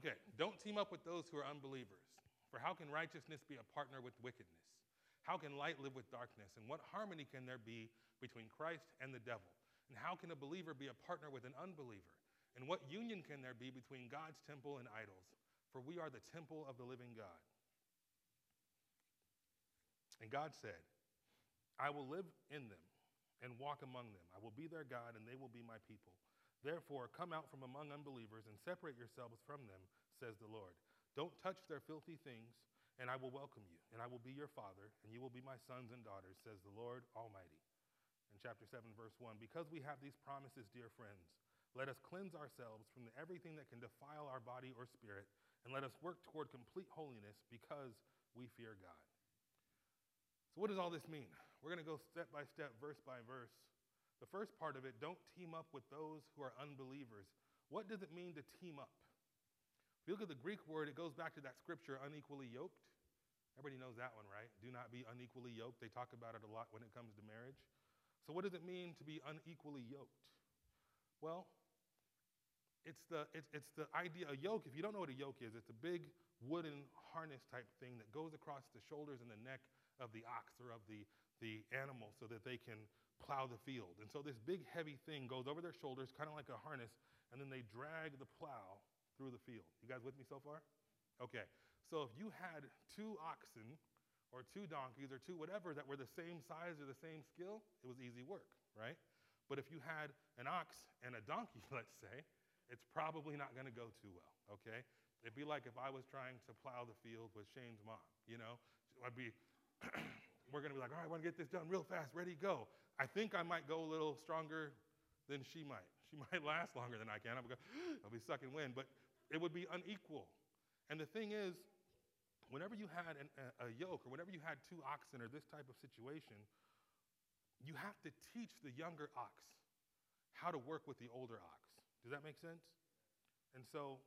Okay, don't team up with those who are unbelievers. For how can righteousness be a partner with wickedness? How can light live with darkness? And what harmony can there be between Christ and the devil? And how can a believer be a partner with an unbeliever? And what union can there be between God's temple and idols? For we are the temple of the living God. And God said, I will live in them and walk among them. I will be their God, and they will be my people. Therefore, come out from among unbelievers and separate yourselves from them, says the Lord. Don't touch their filthy things, and I will welcome you, and I will be your father, and you will be my sons and daughters, says the Lord Almighty. In chapter 7, verse 1 Because we have these promises, dear friends, let us cleanse ourselves from everything that can defile our body or spirit, and let us work toward complete holiness because we fear God. So, what does all this mean? We're going to go step by step, verse by verse. The first part of it don't team up with those who are unbelievers. What does it mean to team up? If you look at the Greek word, it goes back to that scripture, unequally yoked. Everybody knows that one, right? Do not be unequally yoked. They talk about it a lot when it comes to marriage. So, what does it mean to be unequally yoked? Well, it's the, it's, it's the idea, a yoke, if you don't know what a yoke is, it's a big wooden harness type thing that goes across the shoulders and the neck of the ox or of the, the animal so that they can plow the field. And so this big heavy thing goes over their shoulders, kind of like a harness, and then they drag the plow through the field. You guys with me so far? Okay. So if you had two oxen or two donkeys or two whatever that were the same size or the same skill, it was easy work, right? But if you had an ox and a donkey, let's say, it's probably not going to go too well, okay? It'd be like if I was trying to plow the field with Shane's mom, you know? I'd be, we're going to be like, all right, I want to get this done real fast, ready, go. I think I might go a little stronger than she might. She might last longer than I can. I'll be, I'll be sucking wind. But it would be unequal. And the thing is, whenever you had an, a, a yoke or whenever you had two oxen or this type of situation, you have to teach the younger ox how to work with the older ox. Does that make sense? And so,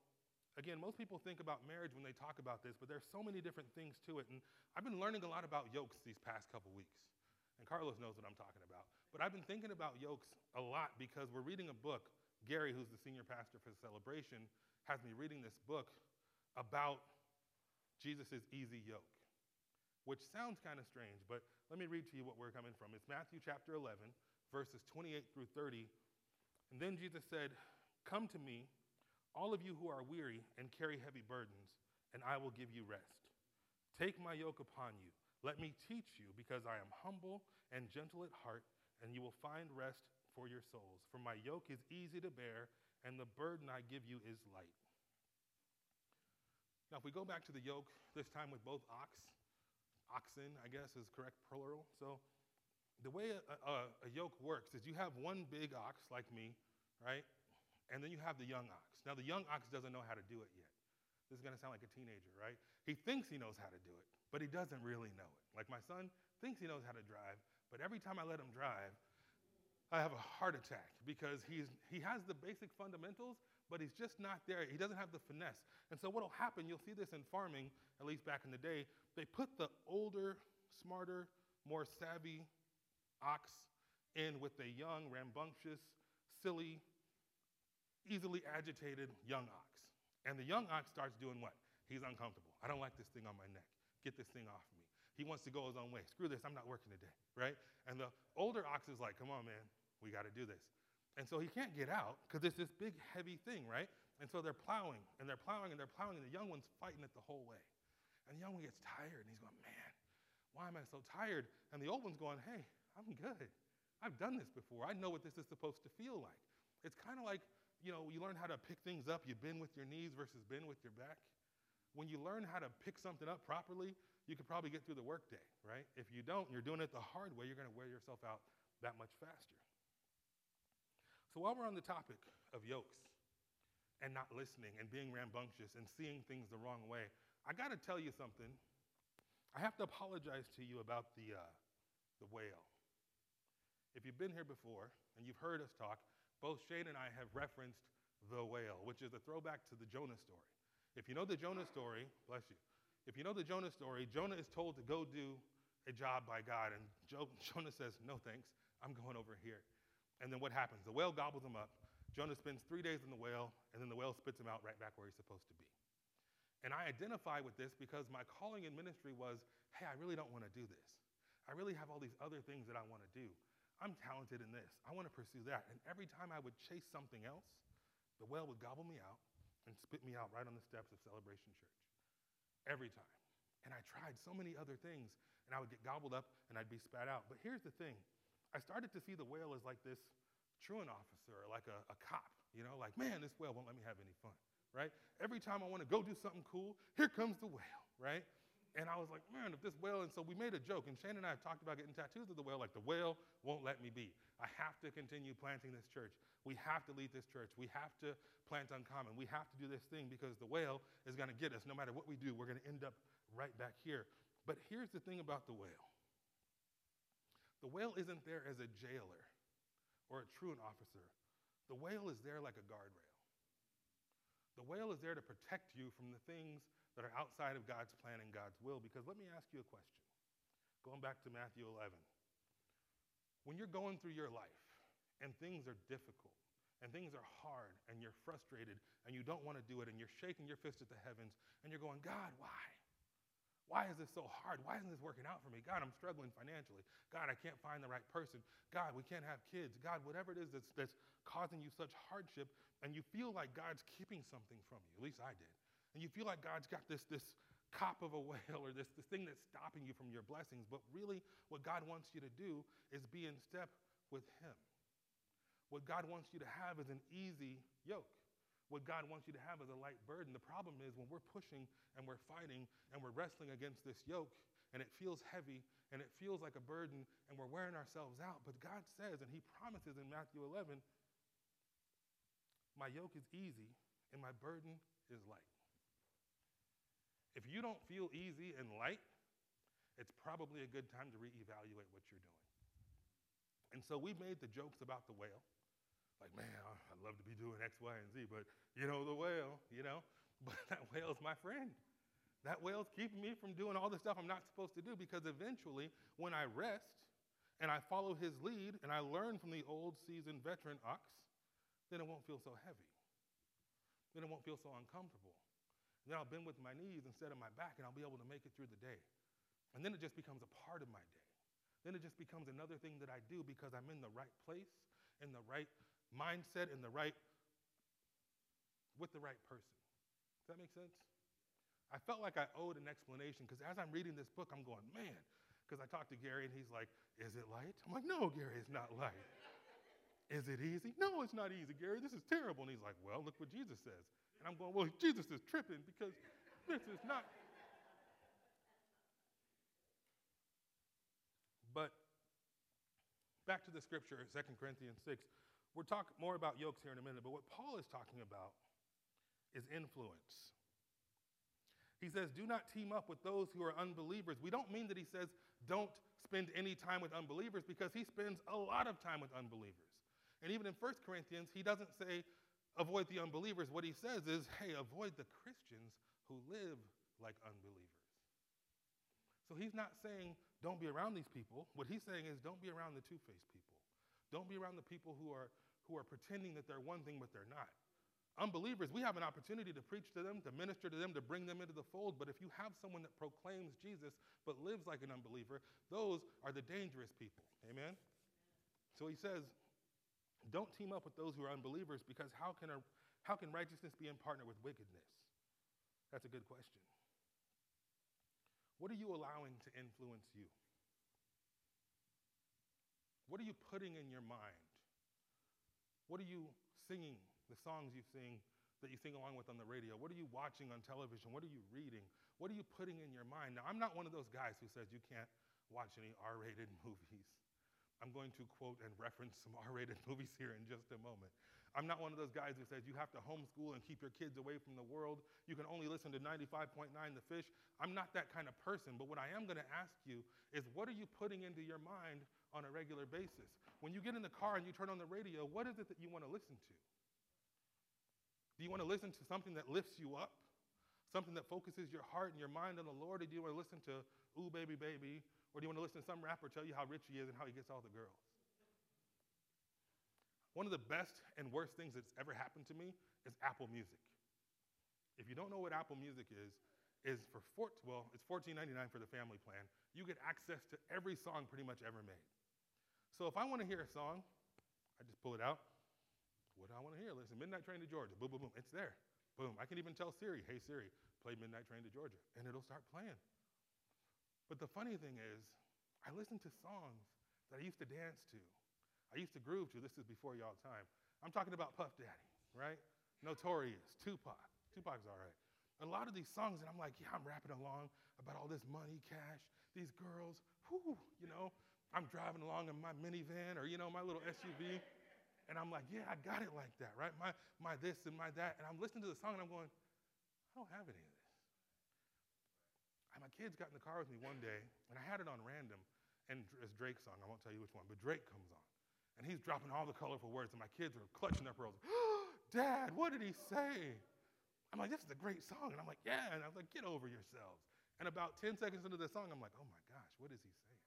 again, most people think about marriage when they talk about this, but there's so many different things to it. And I've been learning a lot about yokes these past couple weeks. And Carlos knows what I'm talking about. But I've been thinking about yokes a lot because we're reading a book. Gary, who's the senior pastor for the celebration, has me reading this book about Jesus' easy yoke, which sounds kind of strange, but let me read to you what we're coming from. It's Matthew chapter 11, verses 28 through 30. And then Jesus said, Come to me, all of you who are weary and carry heavy burdens, and I will give you rest. Take my yoke upon you. Let me teach you, because I am humble and gentle at heart, and you will find rest for your souls. For my yoke is easy to bear, and the burden I give you is light. Now, if we go back to the yoke, this time with both ox, oxen, I guess is correct plural. So, the way a, a, a, yoke works is you have one big ox like me, right? And then you have the young ox. Now, the young ox doesn't know how to do it yet. This is going to sound like a teenager, right? He thinks he knows how to do it, but he doesn't really know it. Like my son thinks he knows how to drive, but every time I let him drive, I have a heart attack because he's, he has the basic fundamentals, but he's just not there. He doesn't have the finesse. And so, what will happen, you'll see this in farming, at least back in the day, they put the older, smarter, more savvy ox in with a young, rambunctious, silly, easily agitated young ox. And the young ox starts doing what? He's uncomfortable. I don't like this thing on my neck. Get this thing off me. He wants to go his own way. Screw this, I'm not working today, right? And the older ox is like, come on, man, we got to do this. And so he can't get out because it's this big, heavy thing, right? And so they're plowing and they're plowing and they're plowing, and the young one's fighting it the whole way. And the young one gets tired and he's going, man, why am I so tired? And the old one's going, hey, I'm good. I've done this before. I know what this is supposed to feel like. It's kind of like, you know, you learn how to pick things up. You bend with your knees versus bend with your back. When you learn how to pick something up properly, you could probably get through the workday, right? If you don't, you're doing it the hard way, you're going to wear yourself out that much faster. So while we're on the topic of yokes and not listening and being rambunctious and seeing things the wrong way, I got to tell you something. I have to apologize to you about the, uh, the whale. If you've been here before and you've heard us talk, both Shane and I have referenced the whale, which is a throwback to the Jonah story. If you know the Jonah story, bless you. If you know the Jonah story, Jonah is told to go do a job by God, and Jonah says, No thanks, I'm going over here. And then what happens? The whale gobbles him up. Jonah spends three days in the whale, and then the whale spits him out right back where he's supposed to be. And I identify with this because my calling in ministry was hey, I really don't want to do this. I really have all these other things that I want to do. I'm talented in this. I want to pursue that. And every time I would chase something else, the whale would gobble me out and spit me out right on the steps of Celebration Church. Every time. And I tried so many other things, and I would get gobbled up and I'd be spat out. But here's the thing I started to see the whale as like this truant officer, like a, a cop, you know, like, man, this whale won't let me have any fun, right? Every time I want to go do something cool, here comes the whale, right? And I was like, man, if this whale, and so we made a joke, and Shane and I have talked about getting tattoos of the whale, like the whale won't let me be. I have to continue planting this church. We have to lead this church. We have to plant uncommon. We have to do this thing because the whale is going to get us. No matter what we do, we're going to end up right back here. But here's the thing about the whale the whale isn't there as a jailer or a truant officer, the whale is there like a guardrail. The whale is there to protect you from the things that are outside of God's plan and God's will. Because let me ask you a question. Going back to Matthew 11. When you're going through your life and things are difficult and things are hard and you're frustrated and you don't want to do it and you're shaking your fist at the heavens and you're going, God, why? Why is this so hard? Why isn't this working out for me? God, I'm struggling financially. God, I can't find the right person. God, we can't have kids. God, whatever it is that's, that's causing you such hardship, and you feel like God's keeping something from you. At least I did and you feel like God's got this, this cop of a whale or this, this thing that's stopping you from your blessings. But really, what God wants you to do is be in step with Him. What God wants you to have is an easy yoke. What God wants you to have is a light burden. The problem is when we're pushing and we're fighting and we're wrestling against this yoke and it feels heavy and it feels like a burden and we're wearing ourselves out. But God says, and He promises in Matthew 11, My yoke is easy and my burden is light. If you don't feel easy and light, it's probably a good time to reevaluate what you're doing. And so we made the jokes about the whale. Like, man, I'd love to be doing X, Y, and Z, but you know, the whale, you know? But that whale's my friend. That whale's keeping me from doing all the stuff I'm not supposed to do because eventually, when I rest and I follow his lead and I learn from the old seasoned veteran ox, then it won't feel so heavy. Then it won't feel so uncomfortable. And then I'll bend with my knees instead of my back, and I'll be able to make it through the day. And then it just becomes a part of my day. Then it just becomes another thing that I do because I'm in the right place, in the right mindset, in the right, with the right person. Does that make sense? I felt like I owed an explanation because as I'm reading this book, I'm going, man, because I talked to Gary and he's like, is it light? I'm like, no, Gary, it's not light. is it easy? No, it's not easy, Gary. This is terrible. And he's like, well, look what Jesus says. And I'm going, well, Jesus is tripping because this is not. But back to the scripture, 2 Corinthians 6. We'll talk more about yokes here in a minute, but what Paul is talking about is influence. He says, do not team up with those who are unbelievers. We don't mean that he says, don't spend any time with unbelievers because he spends a lot of time with unbelievers. And even in 1 Corinthians, he doesn't say, avoid the unbelievers. What he says is, hey, avoid the Christians who live like unbelievers. So he's not saying don't be around these people. What he's saying is don't be around the two faced people. Don't be around the people who are, who are pretending that they're one thing but they're not. Unbelievers, we have an opportunity to preach to them, to minister to them, to bring them into the fold. But if you have someone that proclaims Jesus but lives like an unbeliever, those are the dangerous people. Amen? So he says, don't team up with those who are unbelievers because how can, a, how can righteousness be in partner with wickedness? That's a good question. What are you allowing to influence you? What are you putting in your mind? What are you singing, the songs you sing that you sing along with on the radio? What are you watching on television? What are you reading? What are you putting in your mind? Now, I'm not one of those guys who says you can't watch any R rated movies. I'm going to quote and reference some R rated movies here in just a moment. I'm not one of those guys who says you have to homeschool and keep your kids away from the world. You can only listen to 95.9 The Fish. I'm not that kind of person. But what I am going to ask you is what are you putting into your mind on a regular basis? When you get in the car and you turn on the radio, what is it that you want to listen to? Do you want to listen to something that lifts you up? Something that focuses your heart and your mind on the Lord? Or do you want to listen to Ooh Baby Baby or do you want to listen to some rapper tell you how rich he is and how he gets all the girls? One of the best and worst things that's ever happened to me is Apple Music. If you don't know what Apple Music is, is for four, well, it's $14.99 for the family plan. You get access to every song pretty much ever made. So if I want to hear a song, I just pull it out. What do I want to hear? Listen, Midnight Train to Georgia. Boom, boom, boom. It's there. Boom. I can even tell Siri, hey Siri, play Midnight Train to Georgia, and it'll start playing. But the funny thing is, I listen to songs that I used to dance to. I used to groove to. This is before y'all time. I'm talking about Puff Daddy, right? Notorious, Tupac. Tupac's all right. A lot of these songs, and I'm like, yeah, I'm rapping along about all this money, cash, these girls, whoo, you know. I'm driving along in my minivan or, you know, my little SUV. And I'm like, yeah, I got it like that, right? My, my this and my that. And I'm listening to the song and I'm going, I don't have any. And my kids got in the car with me one day, and I had it on random, and it's Drake's song. I won't tell you which one, but Drake comes on. And he's dropping all the colorful words, and my kids are clutching their pearls. Dad, what did he say? I'm like, this is a great song. And I'm like, yeah. And I was like, get over yourselves. And about 10 seconds into the song, I'm like, oh my gosh, what is he saying?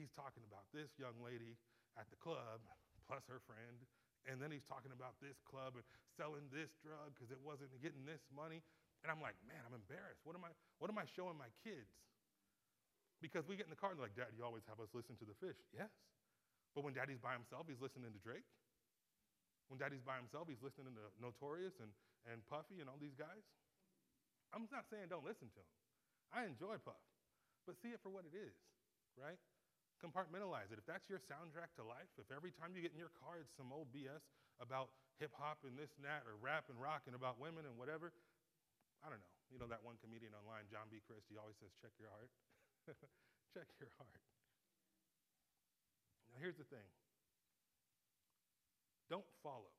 He's talking about this young lady at the club plus her friend. And then he's talking about this club and selling this drug because it wasn't getting this money. And I'm like, man, I'm embarrassed. What am I, what am I showing my kids? Because we get in the car and they're like, Dad, you always have us listen to the fish. Yes. But when daddy's by himself, he's listening to Drake. When daddy's by himself, he's listening to Notorious and, and Puffy and all these guys. I'm not saying don't listen to him. I enjoy Puff, but see it for what it is, right? Compartmentalize it. If that's your soundtrack to life, if every time you get in your car it's some old BS about hip hop and this and that, or rap and rock and about women and whatever, I don't know. You know that one comedian online, John B. Crist, he always says, check your heart. check your heart. Now, here's the thing don't follow.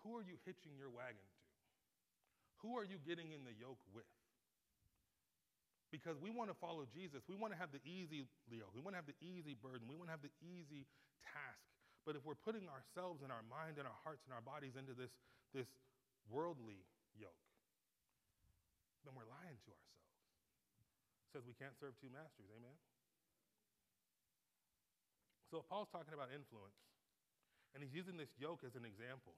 Who are you hitching your wagon to? Who are you getting in the yoke with? Because we want to follow Jesus. We want to have the easy yoke. We want to have the easy burden. We want to have the easy task. But if we're putting ourselves and our mind and our hearts and our bodies into this, this worldly yoke, then we're lying to ourselves. It says we can't serve two masters. Amen? So if Paul's talking about influence, and he's using this yoke as an example,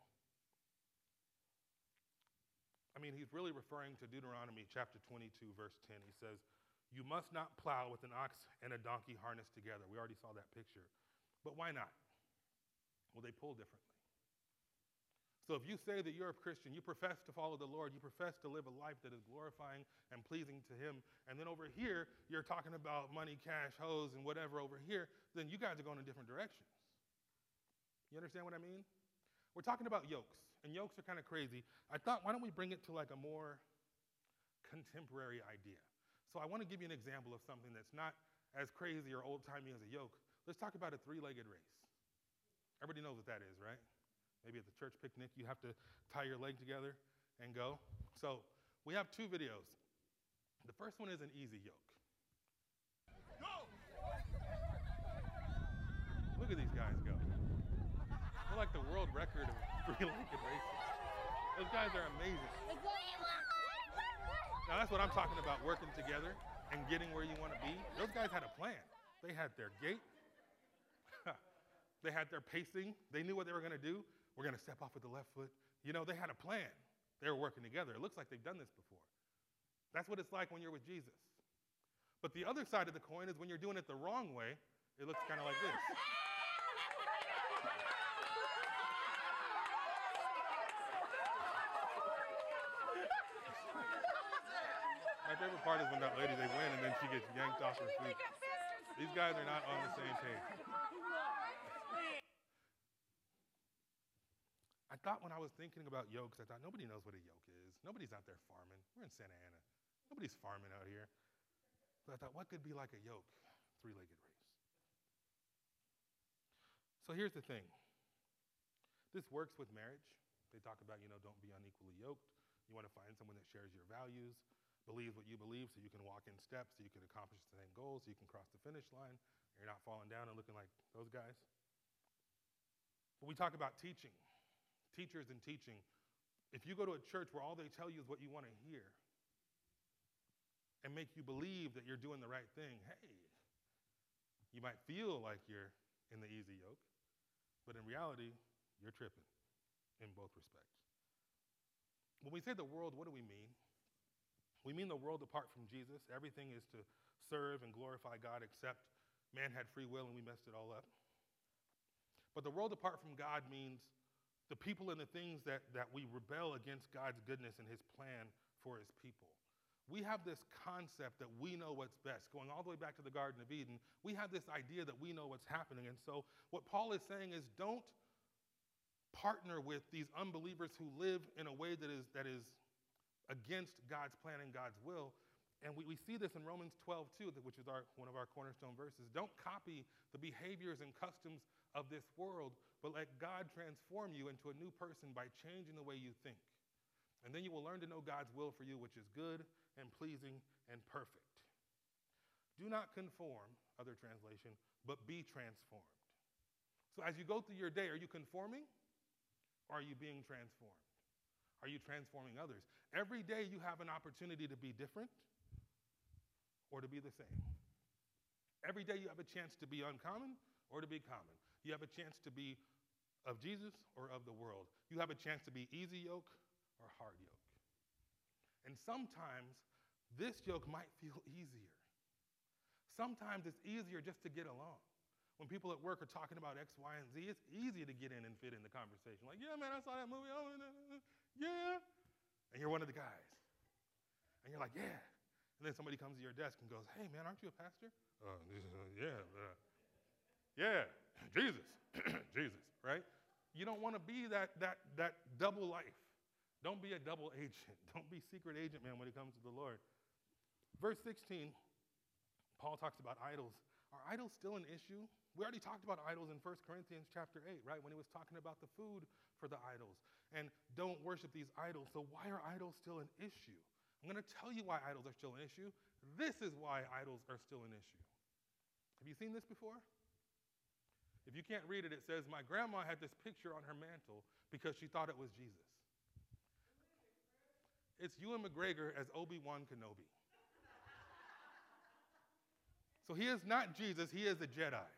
I mean, he's really referring to Deuteronomy chapter 22, verse 10. He says, You must not plow with an ox and a donkey harnessed together. We already saw that picture. But why not? Well, they pull differently. So if you say that you're a Christian, you profess to follow the Lord, you profess to live a life that is glorifying and pleasing to Him, and then over here you're talking about money, cash, hoes, and whatever over here, then you guys are going in different directions. You understand what I mean? We're talking about yokes and yokes are kind of crazy. I thought, why don't we bring it to like a more contemporary idea? So I want to give you an example of something that's not as crazy or old timey as a yoke. Let's talk about a three legged race. Everybody knows what that is, right? Maybe at the church picnic, you have to tie your leg together and go. So we have two videos. The first one is an easy yoke. Go! Look at these guys go. They're like the world record of three-legged races. Those guys are amazing. Now that's what I'm talking about, working together and getting where you want to be. Those guys had a plan. They had their gait. they had their pacing. They knew what they were going to do. We're going to step off with the left foot. You know, they had a plan. They were working together. It looks like they've done this before. That's what it's like when you're with Jesus. But the other side of the coin is when you're doing it the wrong way, it looks kind of like this. My favorite part is when that lady, they win and then she gets yanked off her feet. These guys are not on the same page. I thought when I was thinking about yokes, I thought nobody knows what a yoke is. Nobody's out there farming. We're in Santa Ana. Nobody's farming out here. So I thought, what could be like a yoke? Three legged race. So here's the thing this works with marriage. They talk about, you know, don't be unequally yoked. You want to find someone that shares your values believes what you believe so you can walk in steps, so you can accomplish the same goals, so you can cross the finish line. You're not falling down and looking like those guys. But we talk about teaching, teachers and teaching. If you go to a church where all they tell you is what you want to hear and make you believe that you're doing the right thing, hey, you might feel like you're in the easy yoke, But in reality, you're tripping in both respects. When we say the world, what do we mean? We mean the world apart from Jesus. Everything is to serve and glorify God, except man had free will and we messed it all up. But the world apart from God means the people and the things that, that we rebel against God's goodness and his plan for his people. We have this concept that we know what's best, going all the way back to the Garden of Eden. We have this idea that we know what's happening. And so, what Paul is saying is don't partner with these unbelievers who live in a way that is, that is against God's plan and God's will. And we, we see this in Romans 12, too, which is our, one of our cornerstone verses. Don't copy the behaviors and customs of this world, but let God transform you into a new person by changing the way you think. And then you will learn to know God's will for you, which is good and pleasing and perfect. Do not conform, other translation, but be transformed. So as you go through your day, are you conforming or are you being transformed? Are you transforming others? Every day you have an opportunity to be different or to be the same. Every day you have a chance to be uncommon or to be common. You have a chance to be of Jesus or of the world. You have a chance to be easy yoke or hard yoke. And sometimes this yoke might feel easier. Sometimes it's easier just to get along. When people at work are talking about X, Y, and Z, it's easy to get in and fit in the conversation. Like, yeah, man, I saw that movie. Oh, yeah. And you're one of the guys. And you're like, yeah. And then somebody comes to your desk and goes, hey, man, aren't you a pastor? Uh, yeah. Uh, yeah. Jesus. Jesus, right? You don't want to be that, that, that double life. Don't be a double agent. Don't be secret agent man when it comes to the Lord. Verse 16, Paul talks about idols. Are idols still an issue? We already talked about idols in 1 Corinthians chapter 8, right? When he was talking about the food for the idols. And don't worship these idols. So why are idols still an issue? I'm going to tell you why idols are still an issue. This is why idols are still an issue. Have you seen this before? If you can't read it, it says, My grandma had this picture on her mantle because she thought it was Jesus. It's Ewan McGregor as Obi Wan Kenobi. so he is not Jesus, he is a Jedi.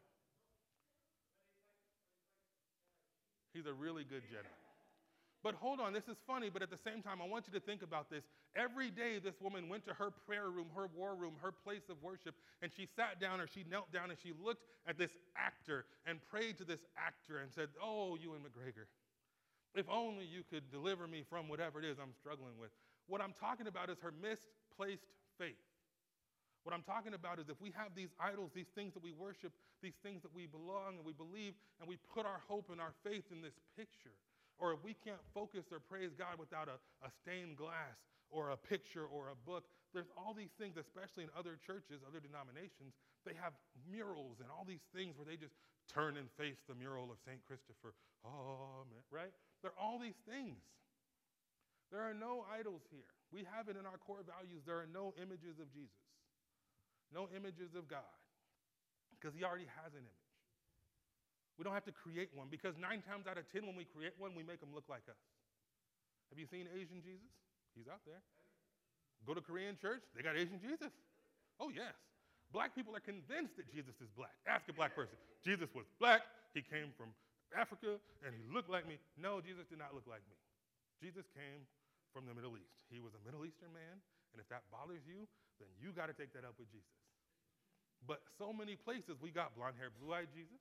He's a really good Jedi. But hold on, this is funny, but at the same time, I want you to think about this. Every day, this woman went to her prayer room, her war room, her place of worship, and she sat down or she knelt down and she looked at this actor and prayed to this actor and said, Oh, Ewan McGregor, if only you could deliver me from whatever it is I'm struggling with. What I'm talking about is her misplaced faith. What I'm talking about is if we have these idols, these things that we worship, these things that we belong and we believe, and we put our hope and our faith in this picture, or if we can't focus or praise God without a, a stained glass or a picture or a book, there's all these things, especially in other churches, other denominations, they have murals and all these things where they just turn and face the mural of St. Christopher. Oh, man, right? There are all these things. There are no idols here. We have it in our core values. There are no images of Jesus, no images of God, because He already has an image. We don't have to create one because nine times out of ten, when we create one, we make them look like us. Have you seen Asian Jesus? He's out there. Go to Korean church, they got Asian Jesus. Oh, yes. Black people are convinced that Jesus is black. Ask a black person. Jesus was black, he came from Africa, and he looked like me. No, Jesus did not look like me. Jesus came from the Middle East. He was a Middle Eastern man, and if that bothers you, then you got to take that up with Jesus. But so many places, we got blonde hair, blue eyed Jesus.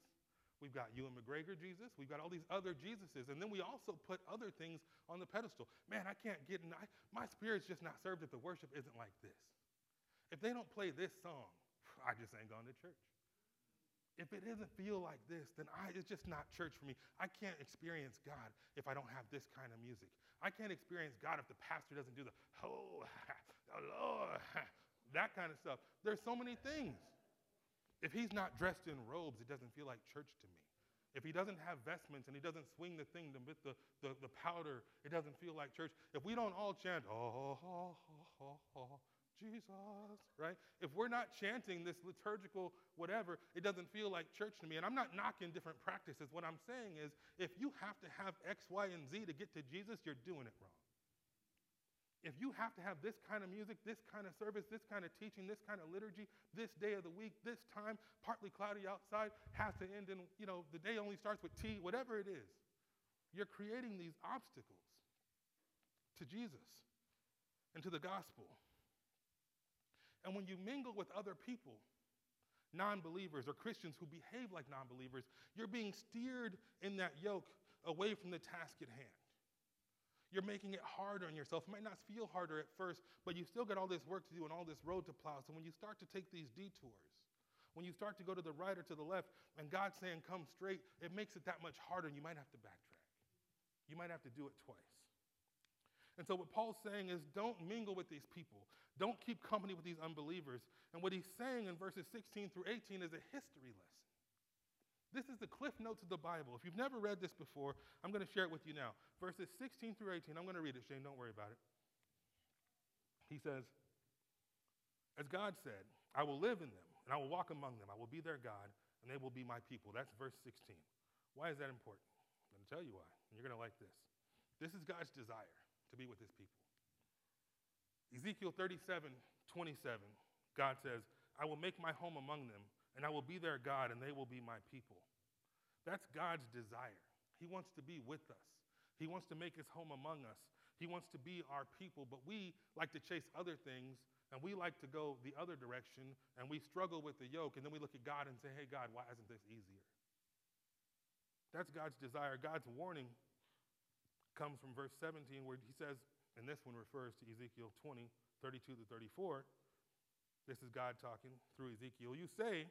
We've got Ewan McGregor Jesus. We've got all these other Jesuses. And then we also put other things on the pedestal. Man, I can't get. I, my spirit's just not served if the worship isn't like this. If they don't play this song, I just ain't gone to church. If it doesn't feel like this, then I, it's just not church for me. I can't experience God if I don't have this kind of music. I can't experience God if the pastor doesn't do the, oh, oh Lord, that kind of stuff. There's so many things. If he's not dressed in robes, it doesn't feel like church to me. If he doesn't have vestments and he doesn't swing the thing with the, the, the powder, it doesn't feel like church. If we don't all chant, oh, oh, oh, oh, oh, Jesus, right? If we're not chanting this liturgical whatever, it doesn't feel like church to me. And I'm not knocking different practices. What I'm saying is, if you have to have X, Y, and Z to get to Jesus, you're doing it wrong. If you have to have this kind of music, this kind of service, this kind of teaching, this kind of liturgy, this day of the week, this time, partly cloudy outside, has to end in, you know, the day only starts with T, whatever it is, you're creating these obstacles to Jesus and to the gospel. And when you mingle with other people, non believers or Christians who behave like non believers, you're being steered in that yoke away from the task at hand. You're making it harder on yourself. It might not feel harder at first, but you've still got all this work to do and all this road to plow. So when you start to take these detours, when you start to go to the right or to the left, and God's saying, come straight, it makes it that much harder, and you might have to backtrack. You might have to do it twice. And so, what Paul's saying is, don't mingle with these people. Don't keep company with these unbelievers. And what he's saying in verses 16 through 18 is a history lesson. This is the cliff notes of the Bible. If you've never read this before, I'm going to share it with you now. Verses 16 through 18. I'm going to read it, Shane. Don't worry about it. He says, As God said, I will live in them, and I will walk among them. I will be their God, and they will be my people. That's verse 16. Why is that important? I'm going to tell you why, and you're going to like this. This is God's desire to be with his people. Ezekiel 37, 27, God says, I will make my home among them and I will be their God, and they will be my people. That's God's desire. He wants to be with us, He wants to make His home among us. He wants to be our people, but we like to chase other things and we like to go the other direction and we struggle with the yoke and then we look at God and say, hey, God, why isn't this easier? That's God's desire. God's warning comes from verse 17 where he says, and this one refers to Ezekiel 20, 32 to 34. This is God talking through Ezekiel. You say,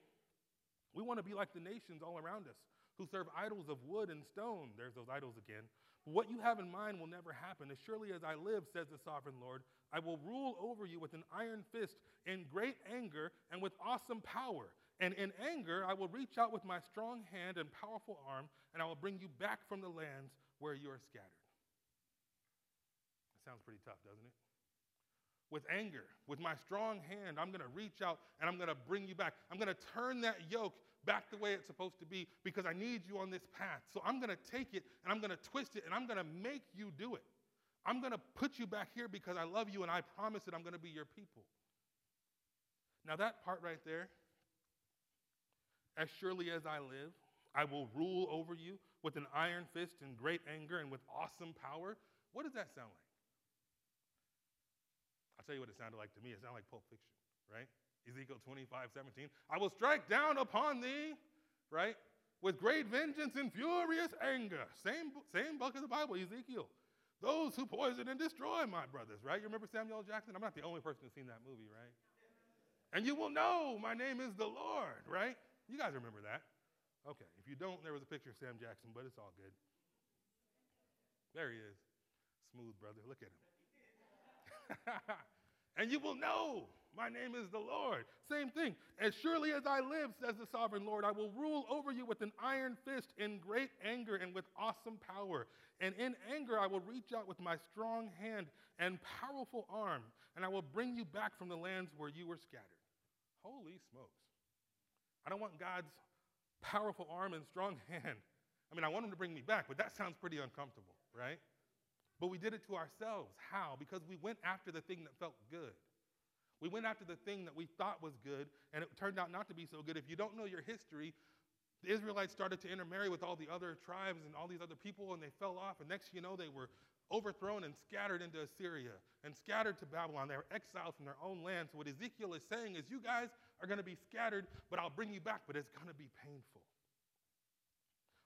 we want to be like the nations all around us who serve idols of wood and stone. There's those idols again. But what you have in mind will never happen. As surely as I live, says the sovereign Lord, I will rule over you with an iron fist in great anger and with awesome power. And in anger, I will reach out with my strong hand and powerful arm, and I will bring you back from the lands where you are scattered. That sounds pretty tough, doesn't it? With anger, with my strong hand, I'm going to reach out and I'm going to bring you back. I'm going to turn that yoke back the way it's supposed to be because I need you on this path. So I'm going to take it and I'm going to twist it and I'm going to make you do it. I'm going to put you back here because I love you and I promise that I'm going to be your people. Now, that part right there, as surely as I live, I will rule over you with an iron fist and great anger and with awesome power. What does that sound like? I'll tell you what it sounded like to me. It sounded like Pulp Fiction, right? Ezekiel 25, 17. I will strike down upon thee, right? With great vengeance and furious anger. Same, same book of the Bible, Ezekiel. Those who poison and destroy my brothers, right? You remember Samuel Jackson? I'm not the only person who's seen that movie, right? And you will know my name is the Lord, right? You guys remember that. Okay, if you don't, there was a picture of Sam Jackson, but it's all good. There he is. Smooth, brother. Look at him. and you will know my name is the Lord. Same thing. As surely as I live, says the sovereign Lord, I will rule over you with an iron fist in great anger and with awesome power. And in anger, I will reach out with my strong hand and powerful arm, and I will bring you back from the lands where you were scattered. Holy smokes. I don't want God's powerful arm and strong hand. I mean, I want him to bring me back, but that sounds pretty uncomfortable, right? But we did it to ourselves. How? Because we went after the thing that felt good. We went after the thing that we thought was good, and it turned out not to be so good. If you don't know your history, the Israelites started to intermarry with all the other tribes and all these other people, and they fell off. And next you know, they were overthrown and scattered into Assyria and scattered to Babylon. They were exiled from their own land. So, what Ezekiel is saying is, you guys are going to be scattered, but I'll bring you back, but it's going to be painful.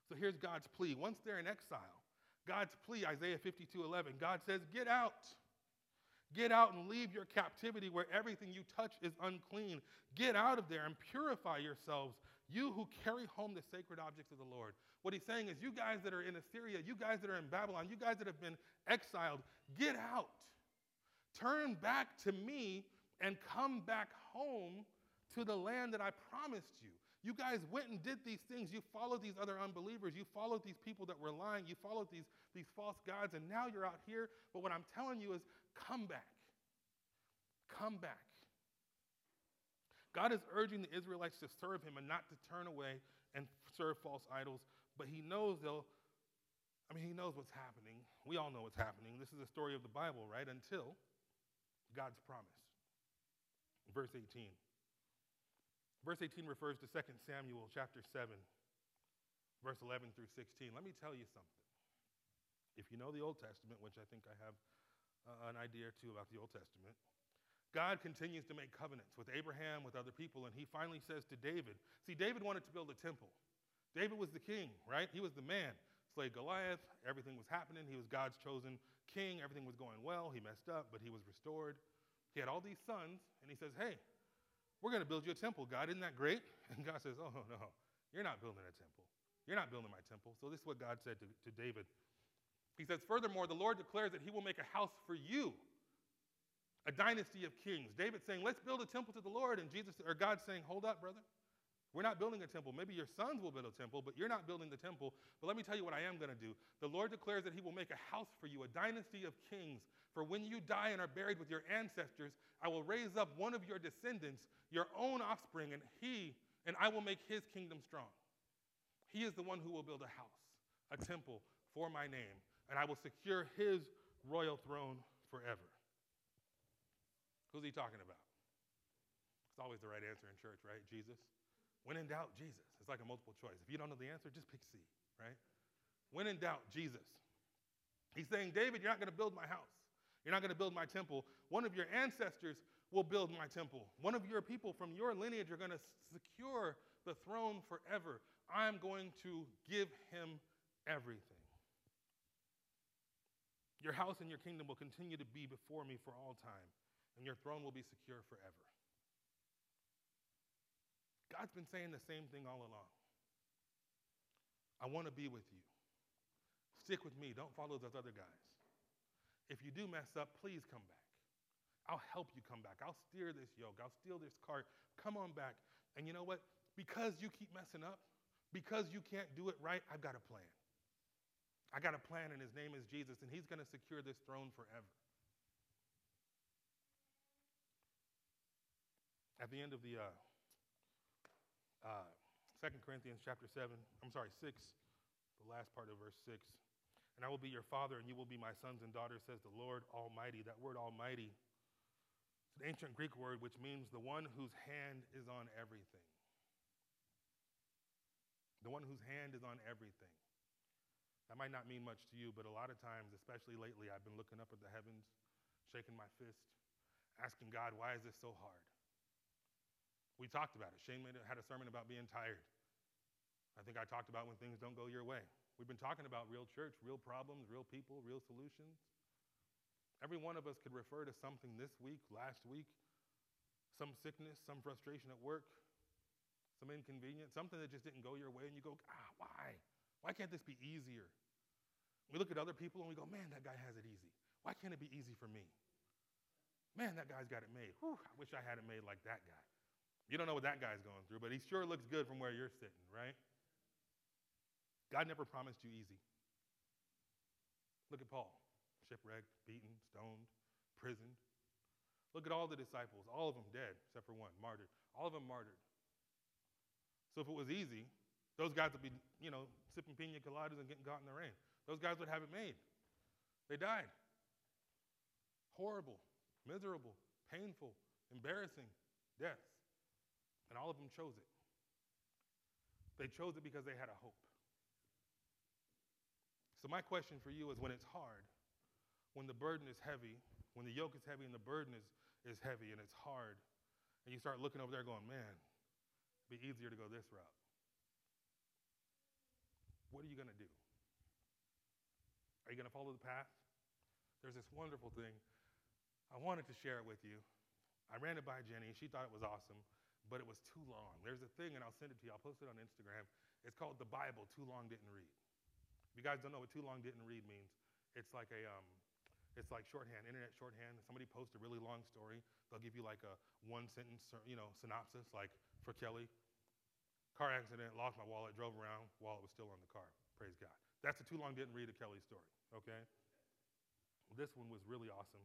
So, here's God's plea. Once they're in exile, God's plea, Isaiah 52 11. God says, Get out. Get out and leave your captivity where everything you touch is unclean. Get out of there and purify yourselves, you who carry home the sacred objects of the Lord. What he's saying is, you guys that are in Assyria, you guys that are in Babylon, you guys that have been exiled, get out. Turn back to me and come back home to the land that I promised you. You guys went and did these things. You followed these other unbelievers. You followed these people that were lying. You followed these, these false gods, and now you're out here. But what I'm telling you is come back. Come back. God is urging the Israelites to serve him and not to turn away and serve false idols, but he knows they'll, I mean, he knows what's happening. We all know what's happening. This is the story of the Bible, right? Until God's promise. Verse 18. Verse 18 refers to 2 Samuel chapter 7, verse 11 through 16. Let me tell you something. If you know the Old Testament, which I think I have uh, an idea or two about the Old Testament, God continues to make covenants with Abraham, with other people, and he finally says to David, see, David wanted to build a temple. David was the king, right? He was the man. Slayed Goliath, everything was happening. He was God's chosen king. Everything was going well. He messed up, but he was restored. He had all these sons, and he says, Hey, we're going to build you a temple, God. Isn't that great? And God says, Oh, no, you're not building a temple. You're not building my temple. So this is what God said to, to David. He says, Furthermore, the Lord declares that he will make a house for you, a dynasty of kings. David saying, Let's build a temple to the Lord. And Jesus or God saying, Hold up, brother. We're not building a temple. Maybe your sons will build a temple, but you're not building the temple. But let me tell you what I am going to do. The Lord declares that He will make a house for you, a dynasty of kings. For when you die and are buried with your ancestors, I will raise up one of your descendants, your own offspring, and He, and I will make His kingdom strong. He is the one who will build a house, a temple for my name, and I will secure His royal throne forever. Who's He talking about? It's always the right answer in church, right? Jesus. When in doubt, Jesus. It's like a multiple choice. If you don't know the answer, just pick C, right? When in doubt, Jesus. He's saying, David, you're not going to build my house. You're not going to build my temple. One of your ancestors will build my temple. One of your people from your lineage are going to secure the throne forever. I'm going to give him everything. Your house and your kingdom will continue to be before me for all time, and your throne will be secure forever. God's been saying the same thing all along. I want to be with you. Stick with me. Don't follow those other guys. If you do mess up, please come back. I'll help you come back. I'll steer this yoke. I'll steal this cart. Come on back. And you know what? Because you keep messing up, because you can't do it right, I've got a plan. I got a plan, and his name is Jesus, and he's going to secure this throne forever. At the end of the uh, uh, 2 Corinthians chapter 7, I'm sorry, 6, the last part of verse 6. And I will be your father, and you will be my sons and daughters, says the Lord Almighty. That word Almighty is an ancient Greek word which means the one whose hand is on everything. The one whose hand is on everything. That might not mean much to you, but a lot of times, especially lately, I've been looking up at the heavens, shaking my fist, asking God, why is this so hard? We talked about it. Shane had a sermon about being tired. I think I talked about when things don't go your way. We've been talking about real church, real problems, real people, real solutions. Every one of us could refer to something this week, last week, some sickness, some frustration at work, some inconvenience, something that just didn't go your way, and you go, ah, why? Why can't this be easier? We look at other people and we go, man, that guy has it easy. Why can't it be easy for me? Man, that guy's got it made. Whew, I wish I had it made like that guy. You don't know what that guy's going through, but he sure looks good from where you're sitting, right? God never promised you easy. Look at Paul shipwrecked, beaten, stoned, prisoned. Look at all the disciples, all of them dead, except for one, martyred. All of them martyred. So if it was easy, those guys would be, you know, sipping pina coladas and getting caught in the rain. Those guys would have it made. They died. Horrible, miserable, painful, embarrassing deaths. And all of them chose it. They chose it because they had a hope. So, my question for you is when it's hard, when the burden is heavy, when the yoke is heavy and the burden is, is heavy and it's hard, and you start looking over there going, man, it'd be easier to go this route. What are you going to do? Are you going to follow the path? There's this wonderful thing. I wanted to share it with you. I ran it by Jenny. She thought it was awesome but it was too long. There's a thing, and I'll send it to you. I'll post it on Instagram. It's called the Bible. Too long didn't read. If you guys don't know what too long didn't read means, it's like a um, it's like shorthand, internet shorthand. Somebody posts a really long story. They'll give you like a one sentence, you know, synopsis. Like for Kelly, car accident, lost my wallet, drove around, wallet was still on the car. Praise God. That's a too long didn't read a Kelly story. Okay. This one was really awesome.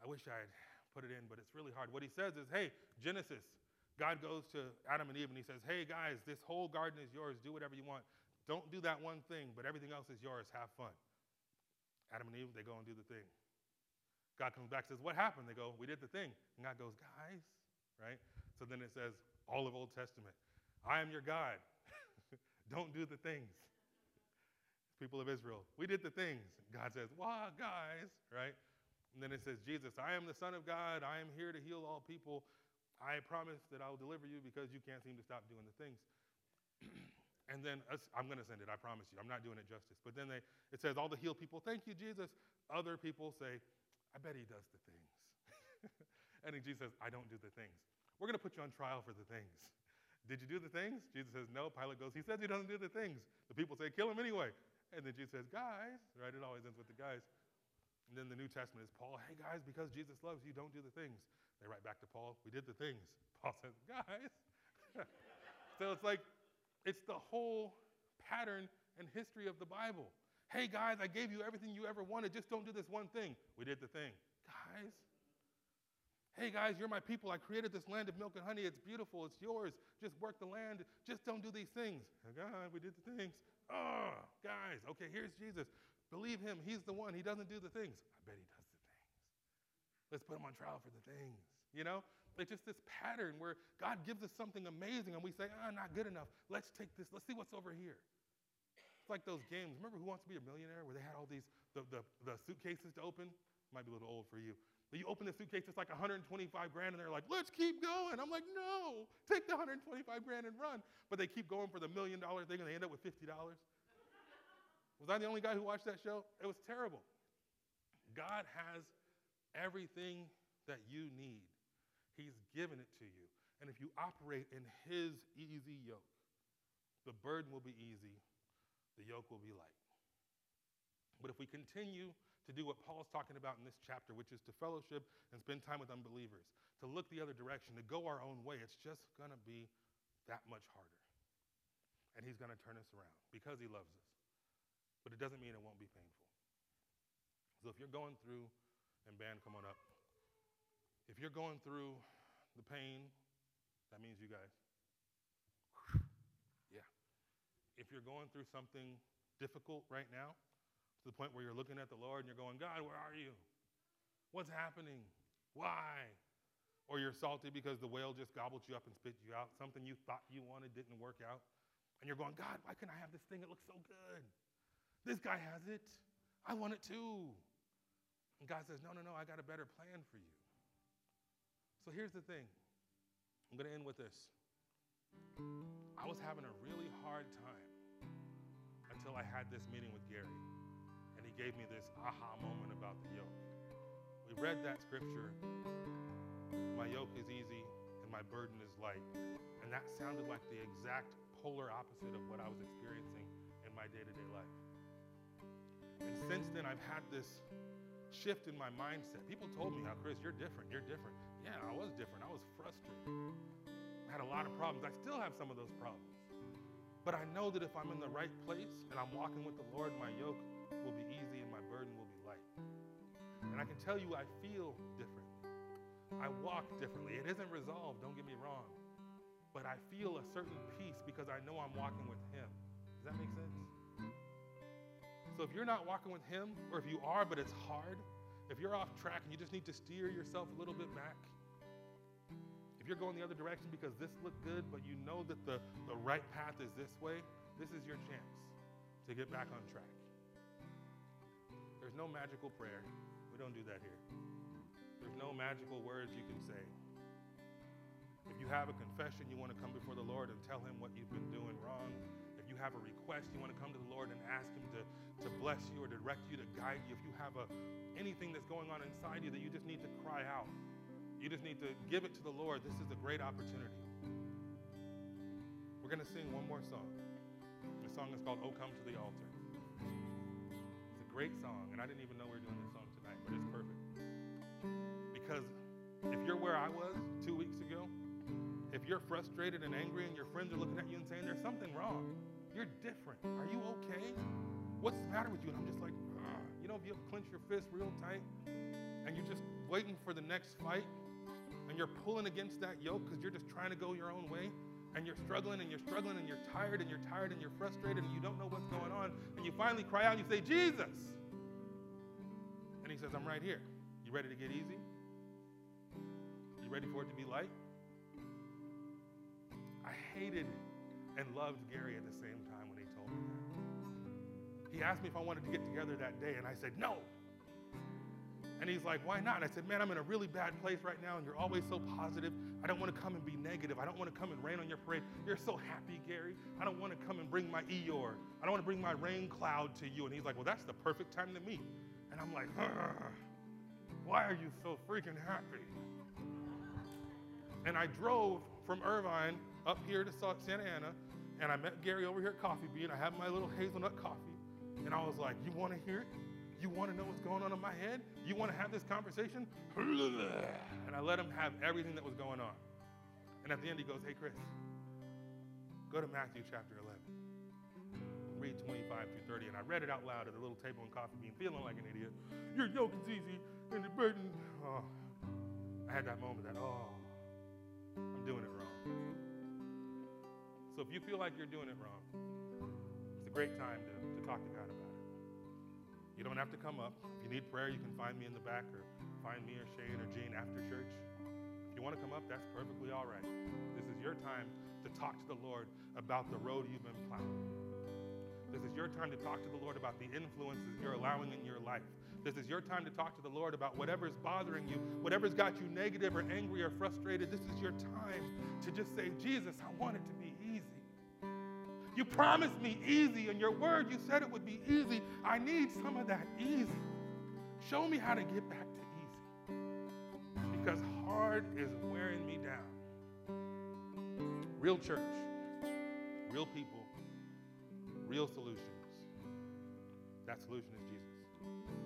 I wish I had put it in, but it's really hard. What he says is, hey, Genesis, God goes to Adam and Eve and he says, Hey guys, this whole garden is yours. Do whatever you want. Don't do that one thing, but everything else is yours. Have fun. Adam and Eve, they go and do the thing. God comes back and says, What happened? They go, We did the thing. And God goes, Guys, right? So then it says, all of Old Testament, I am your God. Don't do the things. People of Israel, we did the things. God says, Wow, guys, right? And then it says, Jesus, I am the Son of God. I am here to heal all people. I promise that I will deliver you because you can't seem to stop doing the things. and then uh, I'm going to send it, I promise you. I'm not doing it justice. But then they, it says, all the healed people, thank you, Jesus. Other people say, I bet he does the things. and then Jesus says, I don't do the things. We're going to put you on trial for the things. Did you do the things? Jesus says, No. Pilate goes, He says he doesn't do the things. The people say, Kill him anyway. And then Jesus says, Guys, right? It always ends with the guys. And then the New Testament is Paul, Hey, guys, because Jesus loves you, don't do the things. They write back to Paul, We did the things. Paul says, Guys. so it's like, it's the whole pattern and history of the Bible. Hey, guys, I gave you everything you ever wanted. Just don't do this one thing. We did the thing. Guys, Hey guys, you're my people. I created this land of milk and honey. It's beautiful. It's yours. Just work the land. Just don't do these things. God, we did the things. Oh, guys, okay, here's Jesus. Believe him. He's the one. He doesn't do the things. I bet he does the things. Let's put him on trial for the things. You know? It's just this pattern where God gives us something amazing and we say, ah, not good enough. Let's take this. Let's see what's over here. It's like those games. Remember Who Wants to Be a Millionaire where they had all these, the, the, the suitcases to open? Might be a little old for you. But you open the suitcase, it's like 125 grand, and they're like, let's keep going. I'm like, no, take the 125 grand and run. But they keep going for the million dollar thing, and they end up with $50. Was I the only guy who watched that show? It was terrible. God has everything that you need, He's given it to you. And if you operate in His easy yoke, the burden will be easy, the yoke will be light. But if we continue to do what Paul's talking about in this chapter, which is to fellowship and spend time with unbelievers, to look the other direction, to go our own way. It's just going to be that much harder. And he's going to turn us around because he loves us. But it doesn't mean it won't be painful. So if you're going through, and band, come on up. If you're going through the pain, that means you guys. Yeah. If you're going through something difficult right now, to the point where you're looking at the Lord and you're going, God, where are you? What's happening? Why? Or you're salty because the whale just gobbled you up and spit you out. Something you thought you wanted didn't work out. And you're going, God, why can't I have this thing? It looks so good. This guy has it. I want it too. And God says, No, no, no, I got a better plan for you. So here's the thing I'm going to end with this. I was having a really hard time until I had this meeting with Gary and he gave me this aha moment about the yoke. We read that scripture My yoke is easy and my burden is light. And that sounded like the exact polar opposite of what I was experiencing in my day to day life. And since then, I've had this shift in my mindset. People told me, "How Chris, you're different. You're different." Yeah, I was different. I was frustrated. I had a lot of problems. I still have some of those problems. But I know that if I'm in the right place and I'm walking with the Lord, my yoke will be easy and my burden will be light. And I can tell you, I feel differently. I walk differently. It isn't resolved, don't get me wrong. But I feel a certain peace because I know I'm walking with Him. Does that make sense? So if you're not walking with Him, or if you are, but it's hard, if you're off track and you just need to steer yourself a little bit back, if you're going the other direction because this looked good, but you know that the, the right path is this way, this is your chance to get back on track. There's no magical prayer. We don't do that here. There's no magical words you can say. If you have a confession, you want to come before the Lord and tell Him what you've been doing wrong. Have a request, you want to come to the Lord and ask Him to, to bless you or direct you, to guide you. If you have a, anything that's going on inside you that you just need to cry out, you just need to give it to the Lord. This is a great opportunity. We're going to sing one more song. The song is called Oh Come to the Altar It's a great song, and I didn't even know we were doing this song tonight, but it's perfect. Because if you're where I was two weeks ago, if you're frustrated and angry and your friends are looking at you and saying there's something wrong, you're different. Are you okay? What's the matter with you? And I'm just like, Ugh. you know, if you clench your fist real tight and you're just waiting for the next fight and you're pulling against that yoke because you're just trying to go your own way, and you're struggling and you're struggling and you're tired and you're tired and you're frustrated and you don't know what's going on, and you finally cry out and you say, Jesus. And he says, I'm right here. You ready to get easy? You ready for it to be light? I hated and loved Gary at the same time when he told me that. He asked me if I wanted to get together that day, and I said, no. And he's like, why not? And I said, man, I'm in a really bad place right now, and you're always so positive. I don't want to come and be negative. I don't want to come and rain on your parade. You're so happy, Gary. I don't want to come and bring my Eeyore. I don't want to bring my rain cloud to you. And he's like, well, that's the perfect time to meet. And I'm like, why are you so freaking happy? And I drove from Irvine up here to Santa Ana, and I met Gary over here at Coffee Bean. I had my little hazelnut coffee, and I was like, you want to hear it? You want to know what's going on in my head? You want to have this conversation? And I let him have everything that was going on. And at the end, he goes, Hey, Chris, go to Matthew chapter 11. Read 25 through 30. And I read it out loud at the little table in Coffee Bean, feeling like an idiot. Your yoke is easy, and the burden. Oh. I had that moment that, oh, I'm doing it wrong. If you feel like you're doing it wrong, it's a great time to, to talk to God about it. You don't have to come up. If you need prayer, you can find me in the back or find me or Shane or Jane after church. If you want to come up, that's perfectly all right. This is your time to talk to the Lord about the road you've been plowing. This is your time to talk to the Lord about the influences you're allowing in your life. This is your time to talk to the Lord about whatever's bothering you, whatever's got you negative or angry or frustrated. This is your time to just say, Jesus, I want it to be you promised me easy, and your word, you said it would be easy. I need some of that easy. Show me how to get back to easy. Because hard is wearing me down. Real church, real people, real solutions. That solution is Jesus.